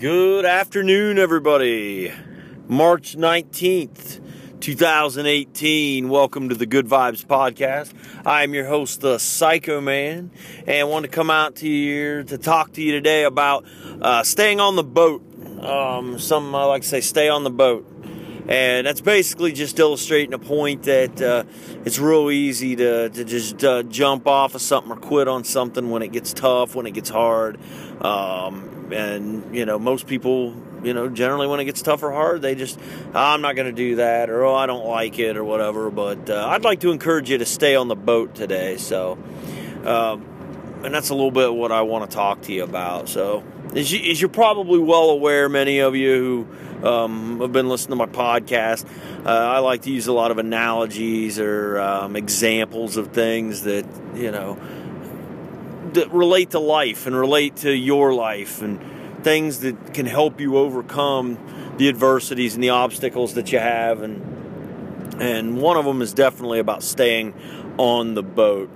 Good afternoon, everybody. March 19th, 2018. Welcome to the Good Vibes Podcast. I am your host, the Psycho Man, and I want to come out to you here to talk to you today about uh, staying on the boat. Um, some I like to say, stay on the boat. And that's basically just illustrating a point that uh, it's real easy to, to just uh, jump off of something or quit on something when it gets tough, when it gets hard. Um, and you know most people you know generally when it gets tough or hard they just oh, i'm not going to do that or oh i don't like it or whatever. But uh, i'd like to encourage you to stay on the boat today. So um, and that's a little bit what i want to talk to you about. So as, you, as you're probably well aware many of you who um, have been listening to my podcast uh, i like to use a lot of analogies or um, examples of things that you know that relate to life and relate to your life and things that can help you overcome the adversities and the obstacles that you have. And and one of them is definitely about staying on the boat.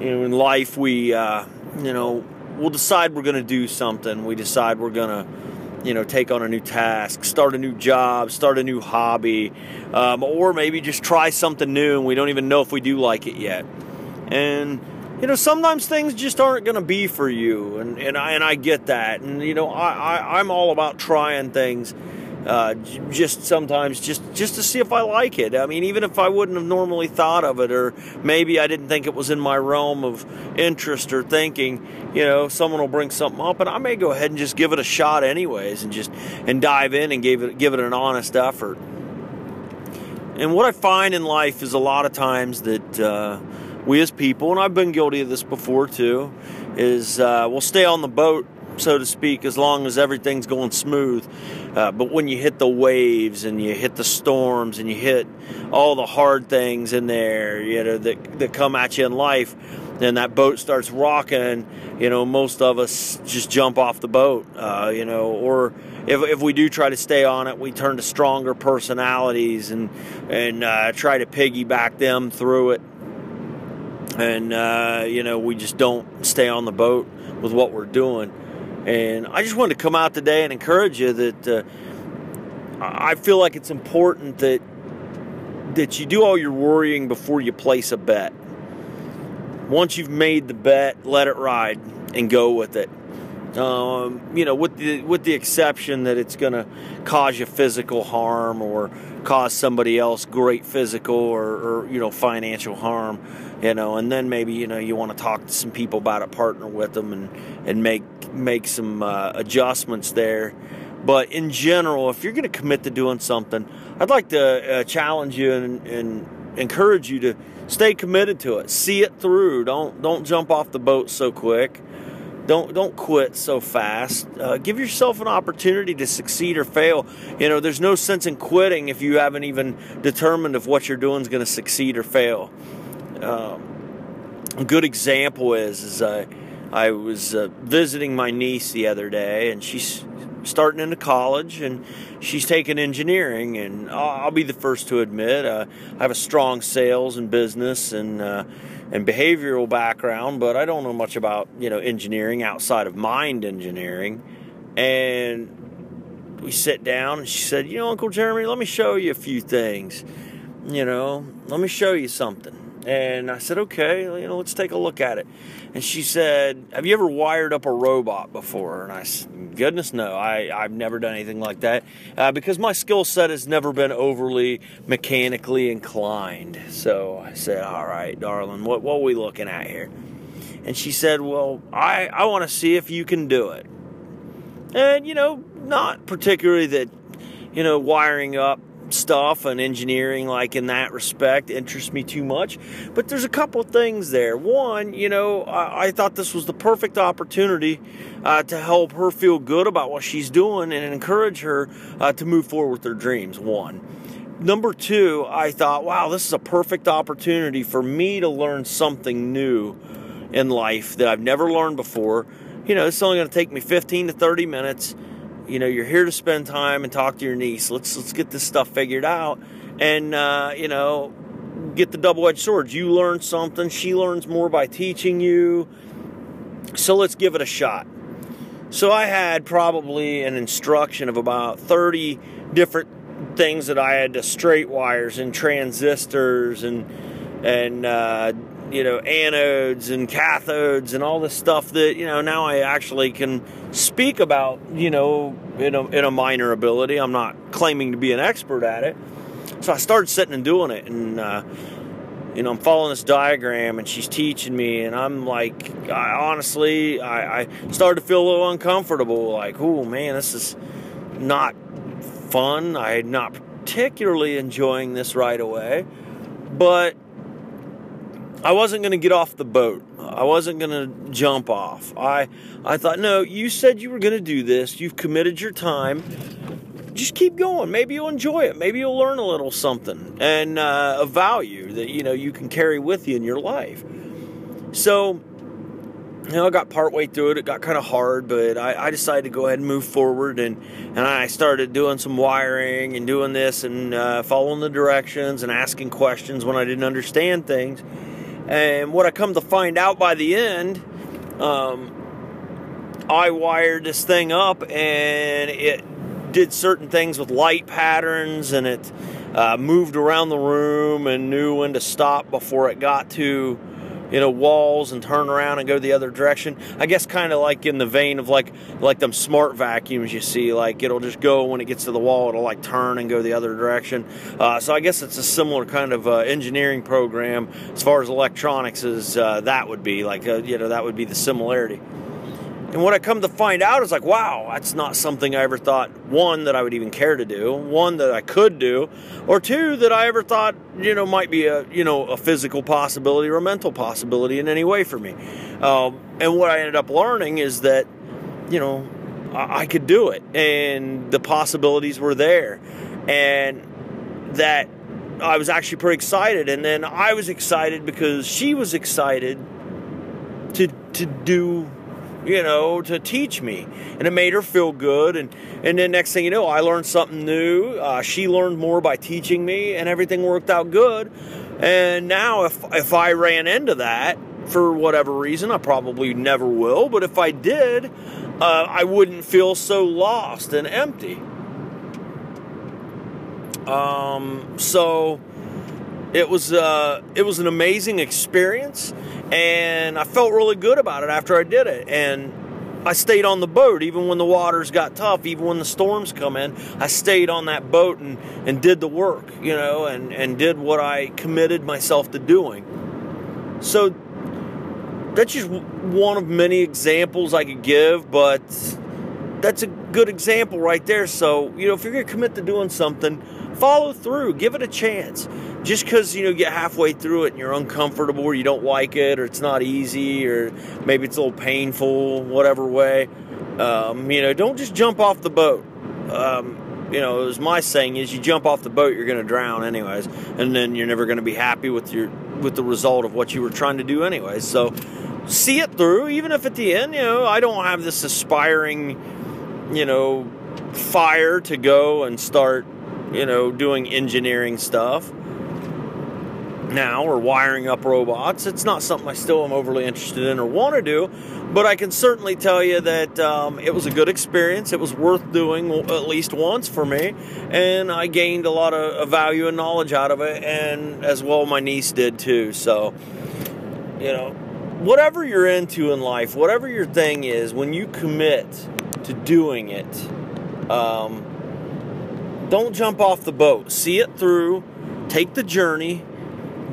You know in life we uh, you know we'll decide we're going to do something. We decide we're going to you know take on a new task start a new job start a new hobby um, or maybe just try something new and we don't even know if we do like it yet. And you know, sometimes things just aren't going to be for you, and and I and I get that, and you know, I, I I'm all about trying things, uh, just sometimes just just to see if I like it. I mean, even if I wouldn't have normally thought of it, or maybe I didn't think it was in my realm of interest or thinking, you know, someone will bring something up, and I may go ahead and just give it a shot anyways, and just and dive in and give it give it an honest effort. And what I find in life is a lot of times that. Uh, we as people, and I've been guilty of this before too, is uh, we'll stay on the boat, so to speak, as long as everything's going smooth. Uh, but when you hit the waves and you hit the storms and you hit all the hard things in there, you know, that, that come at you in life, then that boat starts rocking, you know, most of us just jump off the boat, uh, you know, or if, if we do try to stay on it, we turn to stronger personalities and, and uh, try to piggyback them through it and uh, you know we just don't stay on the boat with what we're doing. And I just wanted to come out today and encourage you that uh, I feel like it's important that that you do all your worrying before you place a bet. Once you've made the bet, let it ride and go with it. Um, you know, with the with the exception that it's going to cause you physical harm or cause somebody else great physical or, or, you know financial harm, you know, and then maybe you know you want to talk to some people about it, partner with them, and and make make some uh, adjustments there. But in general, if you're going to commit to doing something, I'd like to uh, challenge you and, and encourage you to stay committed to it. See it through. Don't don't jump off the boat so quick. Don't don't quit so fast. Uh, give yourself an opportunity to succeed or fail. You know, there's no sense in quitting if you haven't even determined if what you're doing is going to succeed or fail. Um, a good example is is I I was uh, visiting my niece the other day, and she's starting into college, and she's taking engineering. And I'll, be the first to admit uh, I have a strong sales and business and uh, and behavioral background, but I don't know much about you know engineering outside of mind engineering. And we sit down, and she said, "You know, Uncle Jeremy, let me show you a few things. You know, let me show you something." And I said, okay, you know, let's take a look at it. And she said, have you ever wired up a robot before? And I said, goodness, no, I, I've never done anything like that uh, because my skill set has never been overly mechanically inclined. So I said, all right, darling, what, what are we looking at here? And she said, well, I, I want to see if you can do it. And, you know, not particularly that, you know, wiring up stuff and engineering like in that respect interests me too much. But there's a couple things there. One you know i, I thought this was the perfect opportunity uh, to help her feel good about what she's doing and encourage her uh, to move forward with her dreams one. Number two i thought wow this is a perfect opportunity for me to learn something new in life that i've never learned before. You know it's only going to take me 15 to 30 minutes you know, you're here to spend time and talk to your niece. Let's let's get this stuff figured out, and uh, you know, get the double-edged sword. You learn something. She learns more by teaching you. So let's give it a shot. So I had probably an instruction of about 30 different things that I had to straight wires and transistors and and uh, you know anodes and cathodes and all this stuff that you know now I actually can speak about you know in a, in a minor ability. I'm not claiming to be an expert at it. So I started sitting and doing it and. Uh, you know, I'm following this diagram and she's teaching me, and I'm like, I honestly, I, I started to feel a little uncomfortable. Like, oh man, this is not fun. I'm not particularly enjoying this right away, but I wasn't going to get off the boat. I wasn't going to jump off. I I thought, no, you said you were going to do this. You've committed your time. Just keep going. Maybe you'll enjoy it. Maybe you'll learn a little something and uh, a value that you know you can carry with you in your life. So you know, I got partway through it. It got kind of hard, but I, I, decided to go ahead and move forward, and and I started doing some wiring and doing this and uh, following the directions and asking questions when I didn't understand things. And what I come to find out by the end, um, I wired this thing up, and it did certain things with light patterns, and it uh, moved around the room and knew when to stop before it got to you know walls and turn around and go the other direction. I guess kind of like in the vein of like like them smart vacuums you see like it'll just go when it gets to the wall it'll like turn and go the other direction. Uh, so i guess it's a similar kind of uh, engineering program as far as electronics as uh, that would be like uh, you know that would be the similarity and what I come to find out is like, wow, that's not something I ever thought, one, that I would even care to do, one, that I could do, or two, that I ever thought, you know, might be a, you know, a physical possibility or a mental possibility in any way for me. Um, and what I ended up learning is that, you know, I, I could do it and the possibilities were there. And that I was actually pretty excited. And then I was excited because she was excited to, to do you know, to teach me. And it made her feel good. And, and then next thing you know, I learned something new. Uh, she learned more by teaching me, and everything worked out good. And now, if, if I ran into that for whatever reason, I probably never will, but if I did, uh, I wouldn't feel so lost and empty. Um, so it was uh, it was an amazing experience and I felt really good about it after I did it. And I stayed on the boat even when the waters got tough, even when the storms come in. I stayed on that boat and, and did the work, you know, and, and did what I committed myself to doing. So that's just one of many examples I could give, but that's a good example right there. So, you know, if you're going to commit to doing something, follow through, give it a chance. Just because you know you get halfway through it and you're uncomfortable, or you don't like it, or it's not easy, or maybe it's a little painful, whatever way, um, you know, don't just jump off the boat. Um, you know, as my saying is, you jump off the boat, you're going to drown anyways, and then you're never going to be happy with your with the result of what you were trying to do anyways. So, see it through, even if at the end, you know, I don't have this aspiring, you know, fire to go and start you know, doing engineering stuff now or wiring up robots. It's not something I still am overly interested in or want to do, but I can certainly tell you that um, it was a good experience. It was worth doing at least once for me, and I gained a lot of value and knowledge out of it, and as well my niece did too. So, you know, whatever you're into in life, whatever your thing is, when you commit to doing it, um, don't jump off the boat. See it through, take the journey,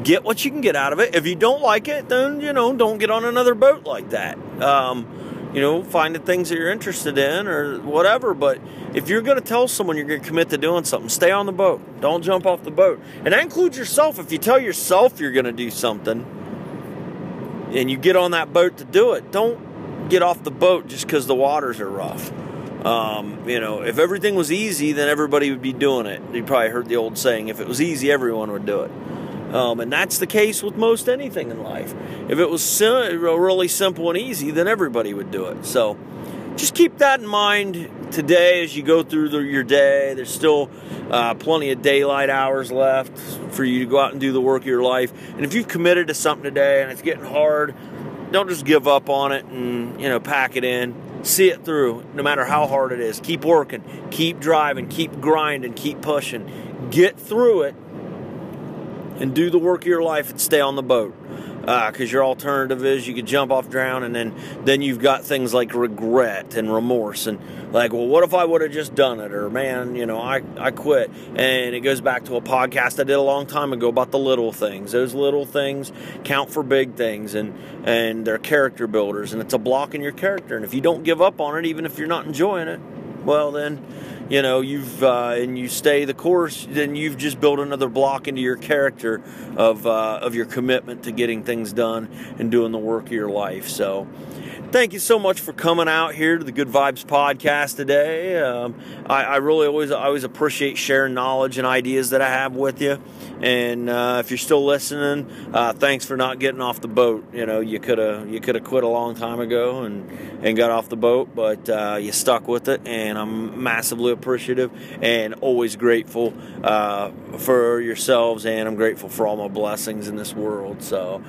get what you can get out of it. If you don't like it, then, you know, don't get on another boat like that. Um, you know, find the things that you're interested in or whatever. But if you're going to tell someone you're going to commit to doing something, stay on the boat. Don't jump off the boat. And that includes yourself. If you tell yourself you're going to do something and you get on that boat to do it, don't get off the boat just because the waters are rough. Um, you know, if everything was easy, then everybody would be doing it. You probably heard the old saying, if it was easy, everyone would do it. Um, and that's the case with most anything in life. If it was sim- really simple and easy, then everybody would do it. So just keep that in mind today as you go through the, your day. There's still uh, plenty of daylight hours left for you to go out and do the work of your life. And if you've committed to something today and it's getting hard, don't just give up on it and, you know, pack it in. See it through no matter how hard it is. Keep working, keep driving, keep grinding, keep pushing. Get through it and do the work of your life and stay on the boat because uh, your alternative is you could jump off drown and then then you've got things like regret and remorse and like well what if i would have just done it? Or man you know i i quit. And it goes back to a podcast i did a long time ago about the little things. Those little things count for big things and and they're character builders and it's a block in your character. And if you don't give up on it even if you're not enjoying it well then you know you've uh, and you stay the course, then you've just built another block into your character of uh, of your commitment to getting things done and doing the work of your life. So thank you so much for coming out here to the Good Vibes podcast today. Um, I, I, really always always appreciate sharing knowledge and ideas that I have with you. And uh, if you're still listening, uh, thanks for not getting off the boat. You know, you could have you could have quit a long time ago and and got off the boat, but uh, you stuck with it, and I'm massively appreciative and always grateful uh, for yourselves, and I'm grateful for all my blessings in this world. So.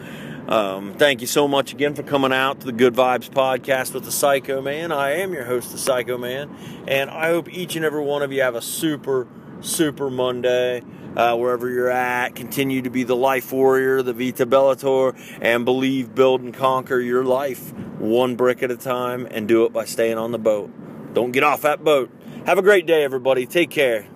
Um, thank you so much again for coming out to the Good Vibes podcast with the Psycho Man. I am your host, the Psycho Man, and I hope each and every one of you have a super, super Monday. Uh, wherever you're at, continue to be the life warrior, the Vita Bellator, and believe, build, and conquer your life one brick at a time, and do it by staying on the boat. Don't get off that boat. Have a great day, everybody. Take care.